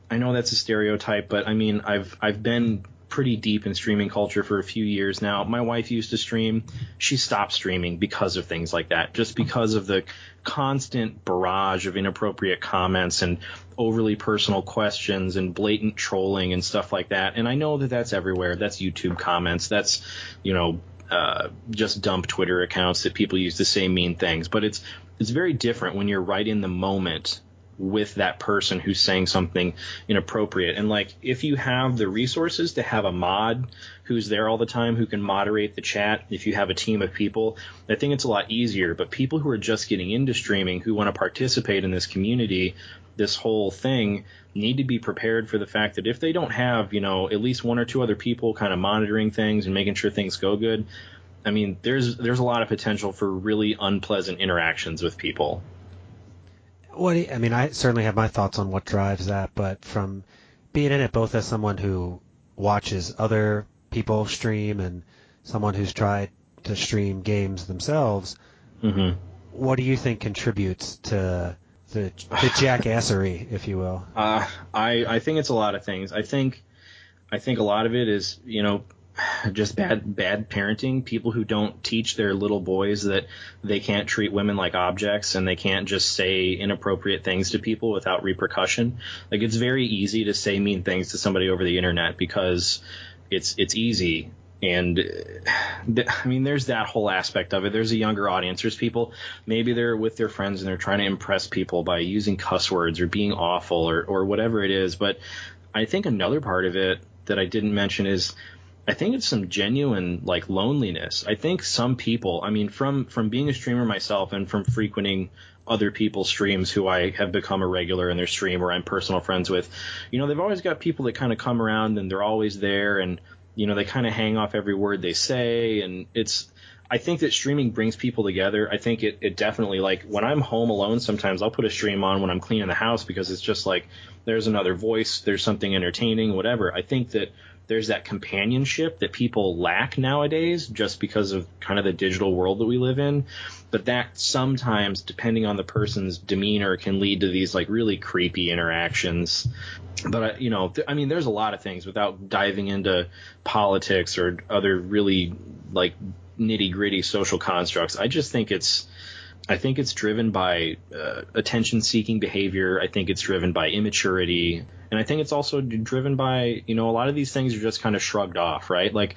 I know that's a stereotype, but I mean, I've I've been pretty deep in streaming culture for a few years now. My wife used to stream. She stopped streaming because of things like that, just because of the constant barrage of inappropriate comments and overly personal questions and blatant trolling and stuff like that. And I know that that's everywhere. That's YouTube comments. That's, you know, uh, just dump Twitter accounts that people use to say mean things. But it's it's very different when you're right in the moment with that person who's saying something inappropriate. And like, if you have the resources to have a mod who's there all the time who can moderate the chat, if you have a team of people, I think it's a lot easier. But people who are just getting into streaming, who want to participate in this community, this whole thing, need to be prepared for the fact that if they don't have, you know, at least one or two other people kind of monitoring things and making sure things go good, I mean, there's there's a lot of potential for really unpleasant interactions with people. What I mean, I certainly have my thoughts on what drives that, but from being in it both as someone who watches other people stream and someone who's tried to stream games themselves, mm-hmm. what do you think contributes to the, the jackassery, if you will? Uh, I I think it's a lot of things. I think I think a lot of it is you know just bad bad parenting people who don't teach their little boys that they can't treat women like objects and they can't just say inappropriate things to people without repercussion like it's very easy to say mean things to somebody over the internet because it's it's easy and uh, I mean, there's that whole aspect of it. There's a younger audience. There's people, maybe they're with their friends and they're trying to impress people by using cuss words or being awful or, or whatever it is. But I think another part of it that I didn't mention is I think it's some genuine like loneliness. I think some people, I mean, from from being a streamer myself and from frequenting other people's streams who I have become a regular in their stream or I'm personal friends with, you know, they've always got people that kind of come around and they're always there and you know they kind of hang off every word they say and it's I think that streaming brings people together. I think it, it definitely like when I'm home alone sometimes I'll put a stream on when I'm cleaning the house because it's just like there's another voice, there's something entertaining, whatever. I think that there's that companionship that people lack nowadays just because of kind of the digital world that we live in. But that sometimes, depending on the person's demeanor, can lead to these like really creepy interactions. But uh, you know, th- I mean, there's a lot of things without diving into politics or other really like nitty gritty social constructs. I just think it's I think it's driven by uh, attention seeking behavior. I think it's driven by immaturity. And I think it's also driven by, you know, a lot of these things are just kind of shrugged off, right? Like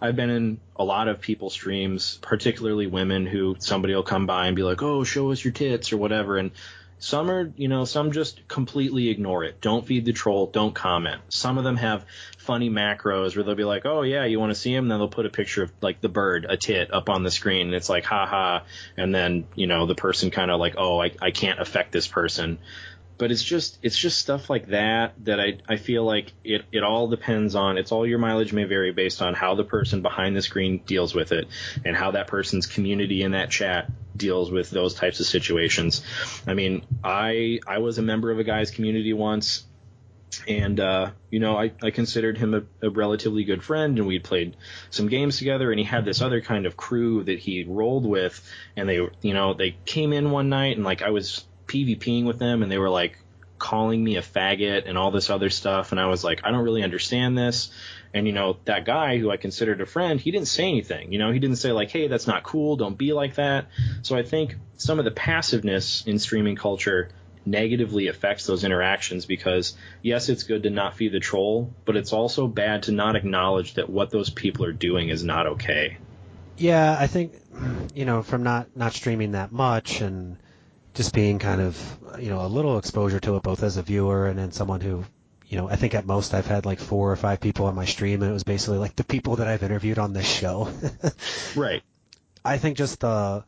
I've been in a lot of people's streams, particularly women who somebody will come by and be like, oh, show us your tits or whatever. And Some are, you know, some just completely ignore it. Don't feed the troll. Don't comment. Some of them have funny macros where they'll be like, oh yeah, you want to see him? Then they'll put a picture of like the bird, a tit, up on the screen, and it's like, haha. And then you know the person kind of like, oh, I, I can't affect this person. But it's just it's just stuff like that that I, I feel like it, it all depends on it's all your mileage may vary based on how the person behind the screen deals with it and how that person's community in that chat deals with those types of situations. I mean, I I was a member of a guy's community once, and uh, you know, I, I considered him a, a relatively good friend, and we'd played some games together. And he had this other kind of crew that he rolled with, and they you know they came in one night, and like I was PvPing with them, and they were like calling me a faggot and all this other stuff, and I was like, I don't really understand this. And you know, that guy who I considered a friend, he didn't say anything. You know, he didn't say like, "Hey, that's not cool. Don't be like that." So I think some of the passiveness in streaming culture negatively affects those interactions because yes, it's good to not feed the troll, but it's also bad to not acknowledge that what those people are doing is not okay. Yeah, I think you know, from not not streaming that much and just being kind of you know a little exposure to it both as a viewer and then someone who you know, I think at most I've had like four or five people on my stream, and it was basically like the people that I've interviewed on this show. right. I think just the,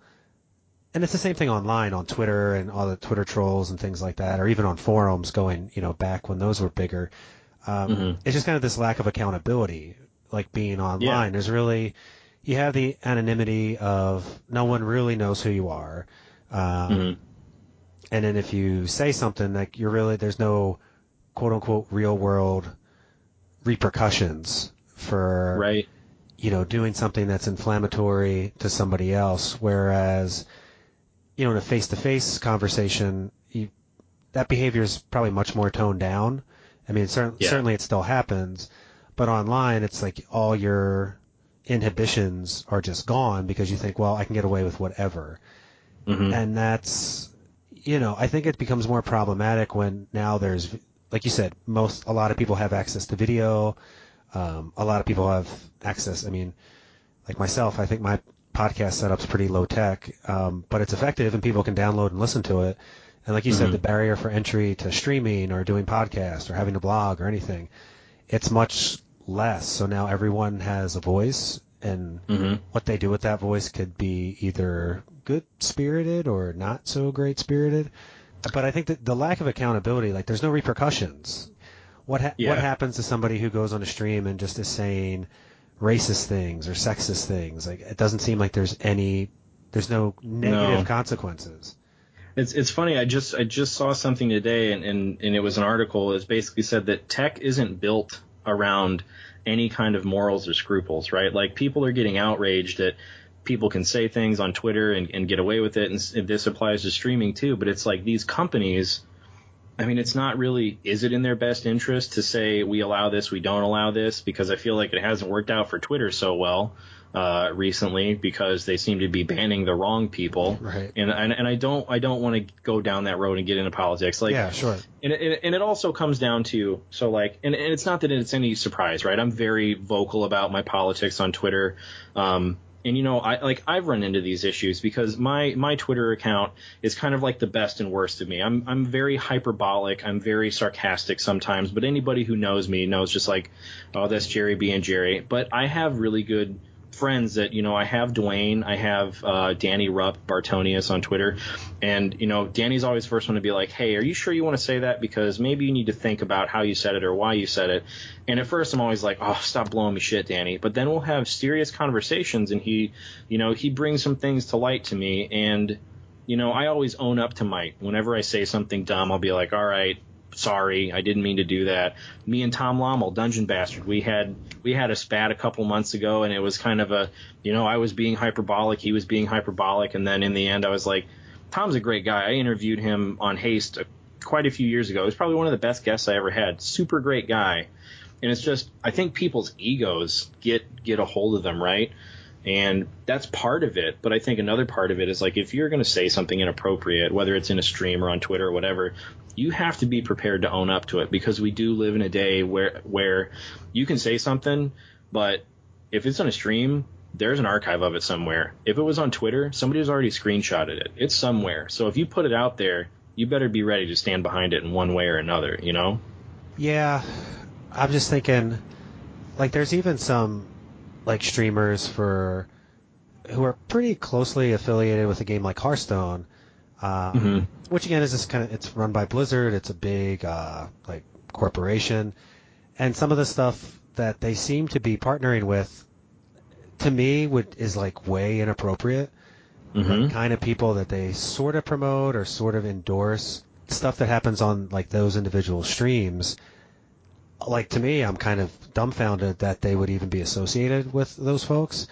and it's the same thing online on Twitter and all the Twitter trolls and things like that, or even on forums going, you know, back when those were bigger. Um, mm-hmm. It's just kind of this lack of accountability, like being online. Yeah. There's really, you have the anonymity of no one really knows who you are. Um, mm-hmm. And then if you say something, like you're really, there's no, quote unquote real world repercussions for right. you know doing something that's inflammatory to somebody else. Whereas you know in a face to face conversation you, that behavior is probably much more toned down. I mean cer- yeah. certainly it still happens. But online it's like all your inhibitions are just gone because you think well i can get away with whatever. Mm-hmm. and that's you know i think it becomes more problematic when now there's like you said, most a lot of people have access to video. Um, a lot of people have access. I mean, like myself, I think my podcast setup's pretty low tech, um, but it's effective and people can download and listen to it. And like you mm-hmm. said, the barrier for entry to streaming or doing podcasts or having a blog or anything, it's much less. So now everyone has a voice, and mm-hmm. what they do with that voice could be either good spirited or not so great spirited. But I think that the lack of accountability, like there's no repercussions. What ha- yeah. what happens to somebody who goes on a stream and just is saying racist things or sexist things? Like it doesn't seem like there's any there's no negative no. consequences. It's it's funny. I just I just saw something today, and, and and it was an article. It basically said that tech isn't built around any kind of morals or scruples, right? Like people are getting outraged that people can say things on Twitter and, and get away with it, and this applies to streaming too. But it's like these companies. I mean, it's not really. Is it in their best interest to say we allow this, we don't allow this? Because I feel like it hasn't worked out for Twitter so well uh, recently because they seem to be banning the wrong people. Right. And and, and I don't I don't want to go down that road and get into politics. Like yeah, sure. And it, and it also comes down to so like and, and it's not that it's any surprise, right? I'm very vocal about my politics on Twitter. Um, and you know i like i've run into these issues because my my twitter account is kind of like the best and worst of me i'm i'm very hyperbolic i'm very sarcastic sometimes but anybody who knows me knows just like oh that's jerry being jerry but i have really good friends that you know I have Dwayne, I have uh, Danny Rupp Bartonius on Twitter, and you know Danny's always first one to be like, hey, are you sure you want to say that because maybe you need to think about how you said it or why you said it. And at first I'm always like, oh, stop blowing me shit, Danny. But then we'll have serious conversations, and he, you know, he brings some things to light to me, and you know I always own up to my whenever I say something dumb, I'll be like, all right, sorry, I didn't mean to do that. Me and Tom Lommel, Dungeon Bastard, we had we had a spat a couple months ago, and it was kind of a, you know, I was being hyperbolic, he was being hyperbolic, and then in the end, I was like, Tom's a great guy. I interviewed him on Haste a, quite a few years ago. He was probably one of the best guests I ever had. Super great guy, and it's just I think people's egos get get a hold of them, right? And that's part of it. But I think another part of it is like if you're going to say something inappropriate, whether it's in a stream or on Twitter or whatever, you have to be prepared to own up to it because we do live in a day where where you can say something, but if it's on a stream, there's an archive of it somewhere. If it was on Twitter, somebody has already screenshotted it. It's somewhere. So if you put it out there, you better be ready to stand behind it in one way or another. You know? Yeah, I'm just thinking, like, there's even some like streamers for who are pretty closely affiliated with a game like Hearthstone, um, mm-hmm. which again is just kind of it's run by Blizzard. It's a big uh, like corporation, and some of the stuff that they seem to be partnering with, to me, would is like way inappropriate. Mm-hmm. Like kind of people that they sort of promote or sort of endorse stuff that happens on like those individual streams. Like to me, I'm kind of dumbfounded that they would even be associated with those folks.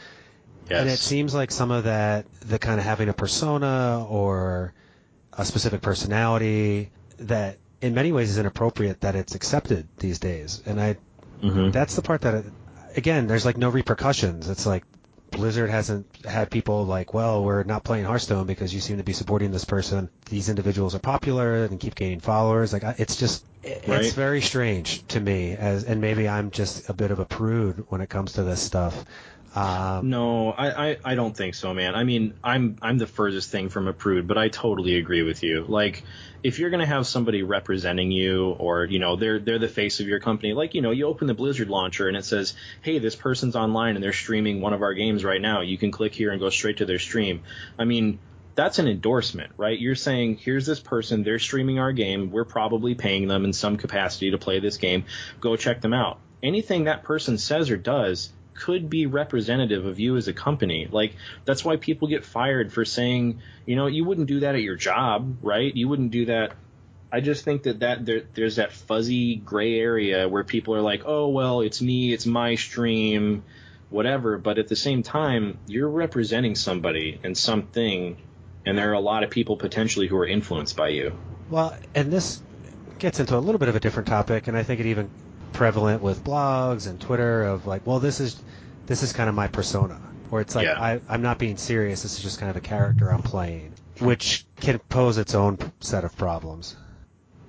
Yes. And it seems like some of that, the kind of having a persona or a specific personality that in many ways is inappropriate that it's accepted these days. And I, mm-hmm. that's the part that, again, there's like no repercussions. It's like Blizzard hasn't had people like, well, we're not playing Hearthstone because you seem to be supporting this person. These individuals are popular and keep gaining followers. Like, it's just, it's right. very strange to me as, and maybe I'm just a bit of a prude when it comes to this stuff. Um, no, I, I, I don't think so, man. I mean, I'm I'm the furthest thing from a prude, but I totally agree with you. Like, if you're gonna have somebody representing you, or you know, they're they're the face of your company, like you know, you open the Blizzard launcher and it says, hey, this person's online and they're streaming one of our games right now. You can click here and go straight to their stream. I mean, that's an endorsement, right? You're saying, here's this person, they're streaming our game, we're probably paying them in some capacity to play this game. Go check them out. Anything that person says or does could be representative of you as a company. Like that's why people get fired for saying, you know, you wouldn't do that at your job, right? You wouldn't do that. I just think that that there, there's that fuzzy gray area where people are like, oh well, it's me, it's my stream, whatever. But at the same time, you're representing somebody and something, and there are a lot of people potentially who are influenced by you. Well, and this gets into a little bit of a different topic, and I think it even prevalent with blogs and Twitter of like, well, this is this is kind of my persona, or it's like yeah. I, I'm not being serious. This is just kind of a character I'm playing, which can pose its own set of problems.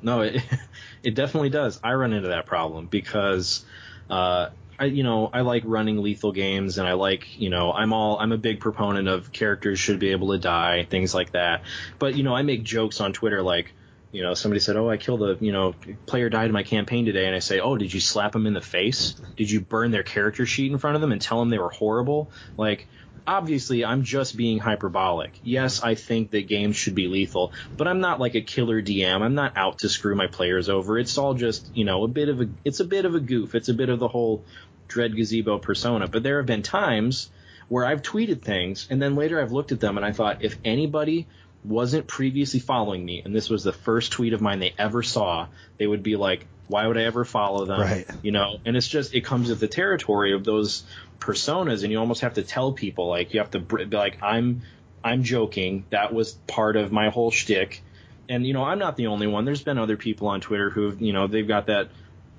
No, it it definitely does. I run into that problem because. Uh, I, you know, I like running lethal games, and I like, you know, I'm all, I'm a big proponent of characters should be able to die, things like that. But you know, I make jokes on Twitter like, you know, somebody said, "Oh, I killed a you know player died in my campaign today," and I say, "Oh, did you slap them in the face? Did you burn their character sheet in front of them and tell them they were horrible?" Like, obviously, I'm just being hyperbolic. Yes, I think that games should be lethal, but I'm not like a killer DM. I'm not out to screw my players over. It's all just you know a bit of a it's a bit of a goof. It's a bit of the whole Dread Gazebo persona. But there have been times where I've tweeted things and then later I've looked at them and I thought if anybody wasn't previously following me and this was the first tweet of mine they ever saw, they would be like, why would I ever follow them? Right. You know, and it's just, it comes with the territory of those personas and you almost have to tell people, like, you have to be like, I'm, I'm joking. That was part of my whole shtick. And, you know, I'm not the only one. There's been other people on Twitter who've you know, they've got that.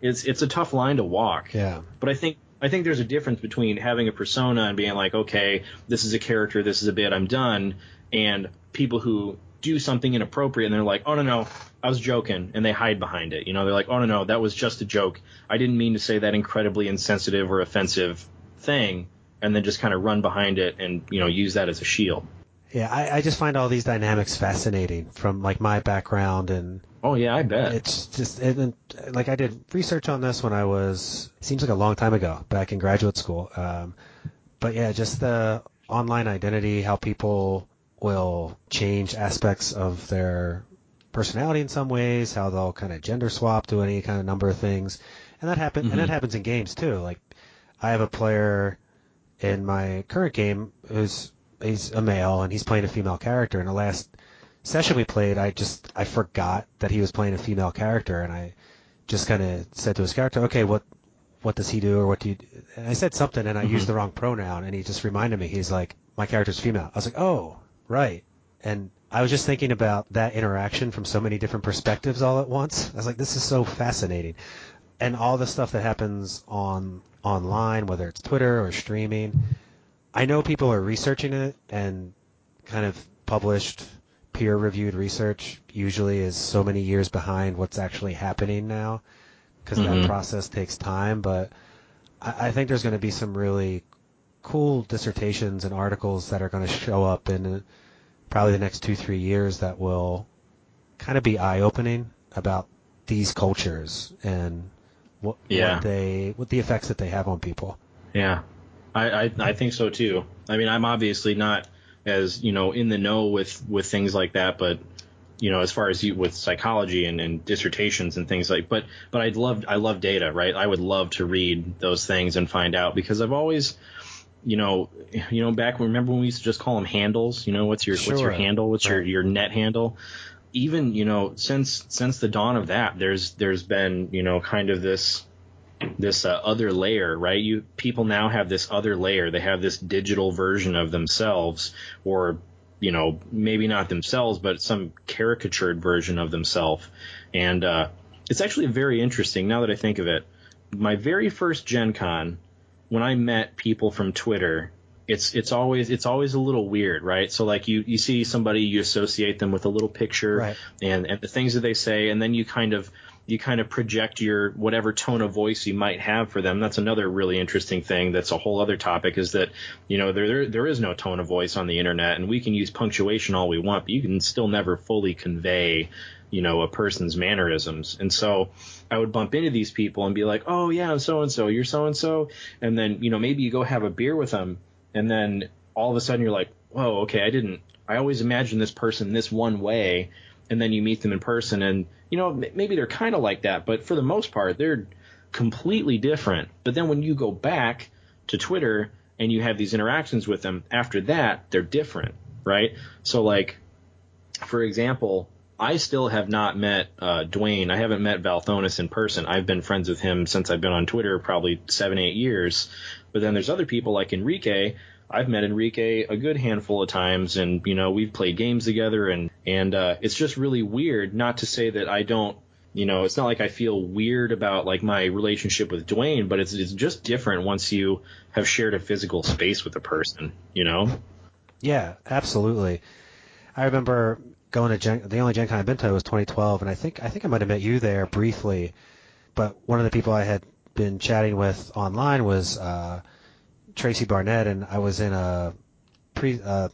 It's, it's a tough line to walk. Yeah. But I think I think there's a difference between having a persona and being like, okay, this is a character, this is a bit, I'm done, and people who do something inappropriate and they're like, oh no no, I was joking, and they hide behind it. You know, they're like, oh no no, that was just a joke. I didn't mean to say that incredibly insensitive or offensive thing, and then just kind of run behind it and you know use that as a shield. Yeah, I, I just find all these dynamics fascinating from like my background and. Oh yeah, I bet. It's just and, like I did research on this when I was it seems like a long time ago back in graduate school. Um, but yeah, just the online identity, how people will change aspects of their personality in some ways, how they'll kind of gender swap, do any kind of number of things, and that happen mm-hmm. and that mm-hmm. happens in games too. Like I have a player in my current game who's he's a male and he's playing a female character. In the last session we played, I just I forgot that he was playing a female character, and I just kind of said to his character, "Okay, what what does he do, or what do you?" Do? And I said something, and I mm-hmm. used the wrong pronoun, and he just reminded me. He's like, "My character's female." I was like, "Oh, Right. And I was just thinking about that interaction from so many different perspectives all at once. I was like, this is so fascinating. And all the stuff that happens on online, whether it's Twitter or streaming, I know people are researching it and kind of published peer reviewed research usually is so many years behind what's actually happening now because mm-hmm. that process takes time. But I, I think there's going to be some really cool dissertations and articles that are going to show up in uh, probably the next two three years that will kind of be eye opening about these cultures and what, Yeah. what they what the effects that they have on people. Yeah, I, I I think so too. I mean, I'm obviously not as you know in the know with with things like that, but you know, as far as you with psychology and, and dissertations and things like, but but I'd love I love data, right? I would love to read those things and find out because I've always you know, you know, back remember when we used to just call them handles? You know, what's your what's your handle? What's your your net handle? Even you know, since since the dawn of that, there's there's been you know kind of this this uh, other layer, right? You people now have this other layer. They have this digital version of themselves, or you know, maybe not themselves, but some caricatured version of themselves. And uh, it's actually very interesting now that I think of it. My very first Gen Con, when I met people from Twitter, it's it's always it's always a little weird, right? So like you you see somebody, you associate them with a little picture Right. and and the things that they say, and then you kind of you kind of project your whatever tone of voice you might have for them. That's another really interesting thing. That's a whole other topic. Is that you know there there, there is no tone of voice on the internet, and we can use punctuation all we want, but you can still never fully convey you know a person's mannerisms. And so I would bump into these people and be like, oh yeah, I'm so and so, you're so and so, and then you know maybe you go have a beer with them, and then all of a sudden you're like, whoa, okay, I didn't. I always imagined this person this one way, and then you meet them in person, and you know maybe they're kind of like that, but for the most part they're completely different. But then when you go back to Twitter and you have these interactions with them, after that they're different, right? So like, for example, I still have not met uh, Dwayne. I haven't met Valthonis in person. I've been friends with him since I've been on Twitter, probably seven, eight years. But then there's other people like Enrique. I've met Enrique a good handful of times, and you know we've played games together, and and uh, it's just really weird. Not to say that I don't, you know, it's not like I feel weird about like my relationship with Dwayne, but it's it's just different once you have shared a physical space with a person, you know. Yeah, absolutely. I remember going to Gen, the only Gen Con I've been to was 2012, and I think I think I might have met you there briefly. But one of the people I had been chatting with online was uh, Tracy Barnett, and I was in a pre uh,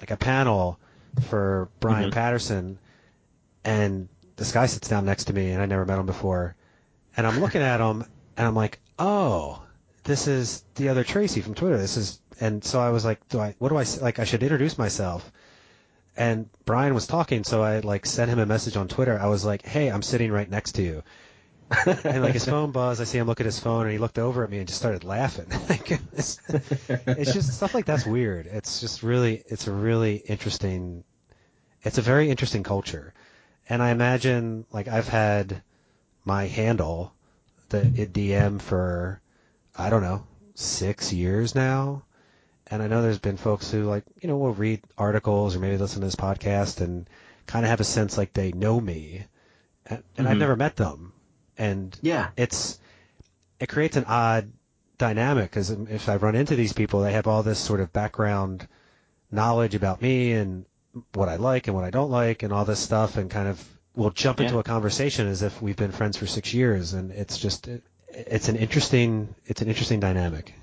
like a panel for Brian Mhm. Patterson, and this guy sits down next to me, and I never met him before, and I'm looking at him, and I'm like, oh, this is the other Tracy from Twitter. This is, and so I was like, do I, what do I, like, I should introduce myself. And Brian was talking, so I like sent him a message on Twitter. I was like, hey, I'm sitting right next to you. And like his phone buzzed. I see him look at his phone, and he looked over at me and just started laughing. Like, it's, it's just stuff like that's weird. It's just really, it's a really interesting. It's a very interesting culture, and I imagine like I've had my handle, the Id DM for, I don't know, six years now, and I know there's been folks who like you know will read articles or maybe listen to this podcast and kind of have a sense like they know me, and, and I've Mhm. never met them, and Yeah. it's it creates an odd dynamic because if I run into these people, they have all this sort of background knowledge about me and what I like and what I don't like and all this stuff, and kind of we'll jump into Yeah. a conversation as if we've been friends for six years, and it's just it, it's an interesting it's an interesting dynamic.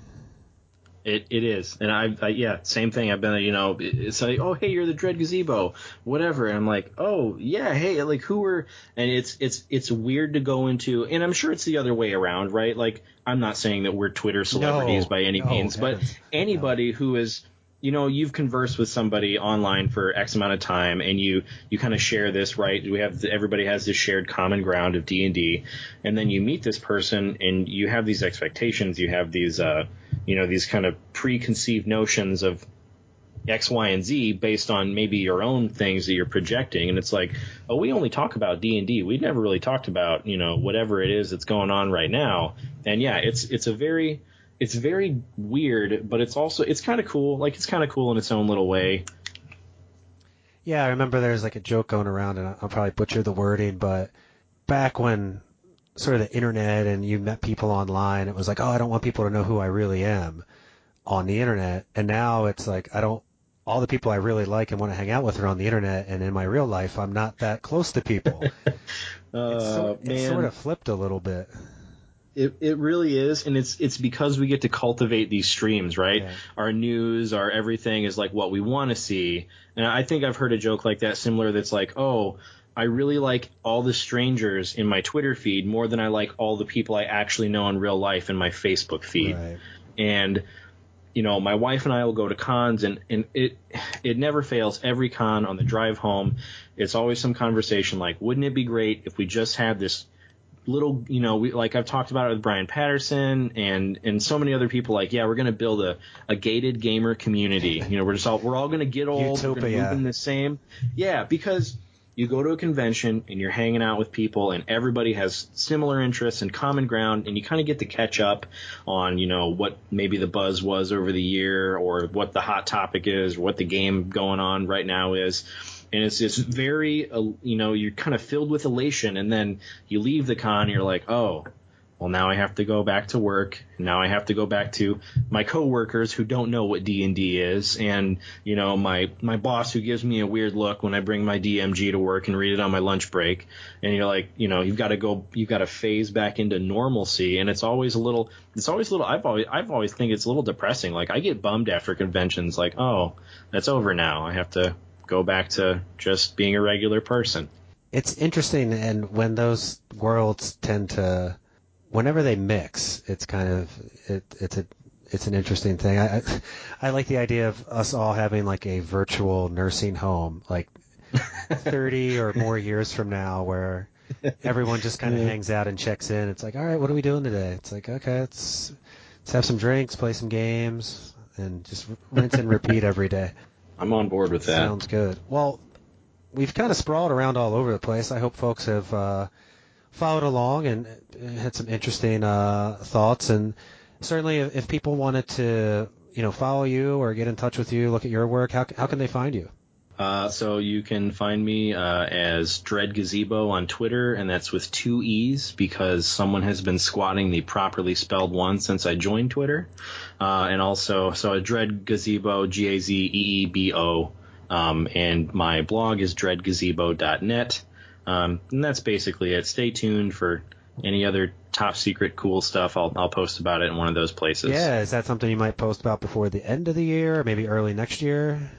It it is, and I, I yeah, same thing. I've been, you know, it's like, oh hey, you're the Dread Gazebo, whatever, and I'm like, oh yeah, hey, like who are, and it's it's it's weird to go into, and I'm sure it's the other way around, right? Like I'm not saying that we're Twitter celebrities No, by any no, means, but anybody who is you know you've conversed with somebody online for x amount of time and you you kind of share this right? We have everybody has this shared common ground of d&d and then you meet this person and you have these expectations you have these uh you know these kind of preconceived notions of X, Y, and Z based on maybe your own things that you're projecting, and it's like, oh, we only talk about D and D. We've never really talked about you know whatever it is that's going on right now. And yeah, it's it's a very it's very weird, but it's also it's kind of cool. Like it's kind of cool in its own little way. Yeah, I remember there's like a joke going around, and I'll probably butcher the wording, but back when sort of the internet and you met people online, it was like, oh, I don't want people to know who I really am on the internet. And now it's like, I don't, all the people I really like and want to hang out with are on the internet, and in my real life, I'm not that close to people. Uh, man, it's sort of flipped a little bit. It, it really is, and it's it's because we get to cultivate these streams, right? Yeah. Our news, our everything is like what we want to see, and I think I've heard a joke like that similar. That's like, oh, I really like all the strangers in my Twitter feed more than I like all the people I actually know in real life in my Facebook feed. Right. And you know, my wife and I will go to cons, and and it it never fails. Every con on the drive home, it's always some conversation like, wouldn't it be great if we just had this little, you know, we, like I've talked about it with Brian Patterson and and so many other people. Like, yeah, we're going to build a, a gated gamer community. You know, we're just all we're all going to get old. Utopia. We're to move in the same. Yeah, because you go to a convention and you're hanging out with people and everybody has similar interests and common ground and you kind of get to catch up on you know what maybe the buzz was over the year or what the hot topic is or what the game going on right now is. And it's it's very uh, you know you're kind of filled with elation and then you leave the con and you're like oh well now I have to go back to work. Now I have to go back to my coworkers who don't know what D&D is and you know my my boss who gives me a weird look when I bring my DMG to work and read it on my lunch break and you're like, you know, you've got to go you've got to phase back into normalcy and it's always a little it's always a little I've always I've always think it's a little depressing. Like I get bummed after conventions like, "Oh, that's over now. I have to go back to just being a regular person." It's interesting and when those worlds tend to whenever they mix, it's kind of it, it's a it's an interesting thing. I, I, I like the idea of us all having like a virtual nursing home, like thirty or more years from now, where everyone just kind of hangs out and checks in. It's like, all right, what are we doing today? It's like, okay, let's let's have some drinks, play some games, and just rinse and repeat every day. I'm on board with that. Sounds good. Well, we've kind of sprawled around all over the place. I hope folks have. Uh, followed along and had some interesting uh, thoughts. And certainly, if, if, people wanted to, you know, follow you or get in touch with you, look at your work, how how can they find you? Uh, so you can find me uh, as Dread Gazebo on Twitter, and that's with two e's because someone has been squatting the properly spelled one since I joined Twitter. Uh, and also, so Dread Gazebo, G A Z E E B O, um, and my blog is dreadgazebo.net. Um, and that's basically it. Stay tuned for any other top secret cool stuff. I'll I'll post about it in one of those places. Yeah, is that something you might post about before the end of the year, or maybe early next year?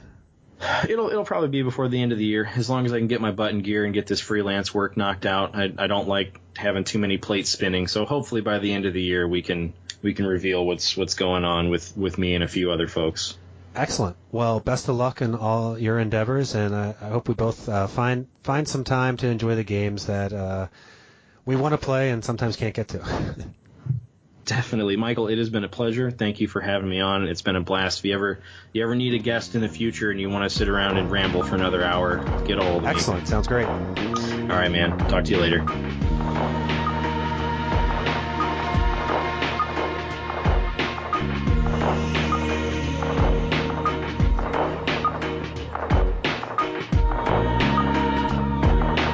It'll it'll probably be before the end of the year, as long as I can get my button gear and get this freelance work knocked out. I I don't like having too many plates spinning, so hopefully by the end of the year we can we can reveal what's what's going on with with me and a few other folks. Excellent. Well, best of luck in all your endeavors, and I, I hope we both uh, find find some time to enjoy the games that uh, we want to play and sometimes can't get to. Definitely, Michael. It has been a pleasure. Thank you for having me on. It's been a blast. If you ever you ever need a guest in the future and you want to sit around and ramble for another hour, get a hold of Excellent. me. Excellent. Sounds great. All right, man. Talk to you later.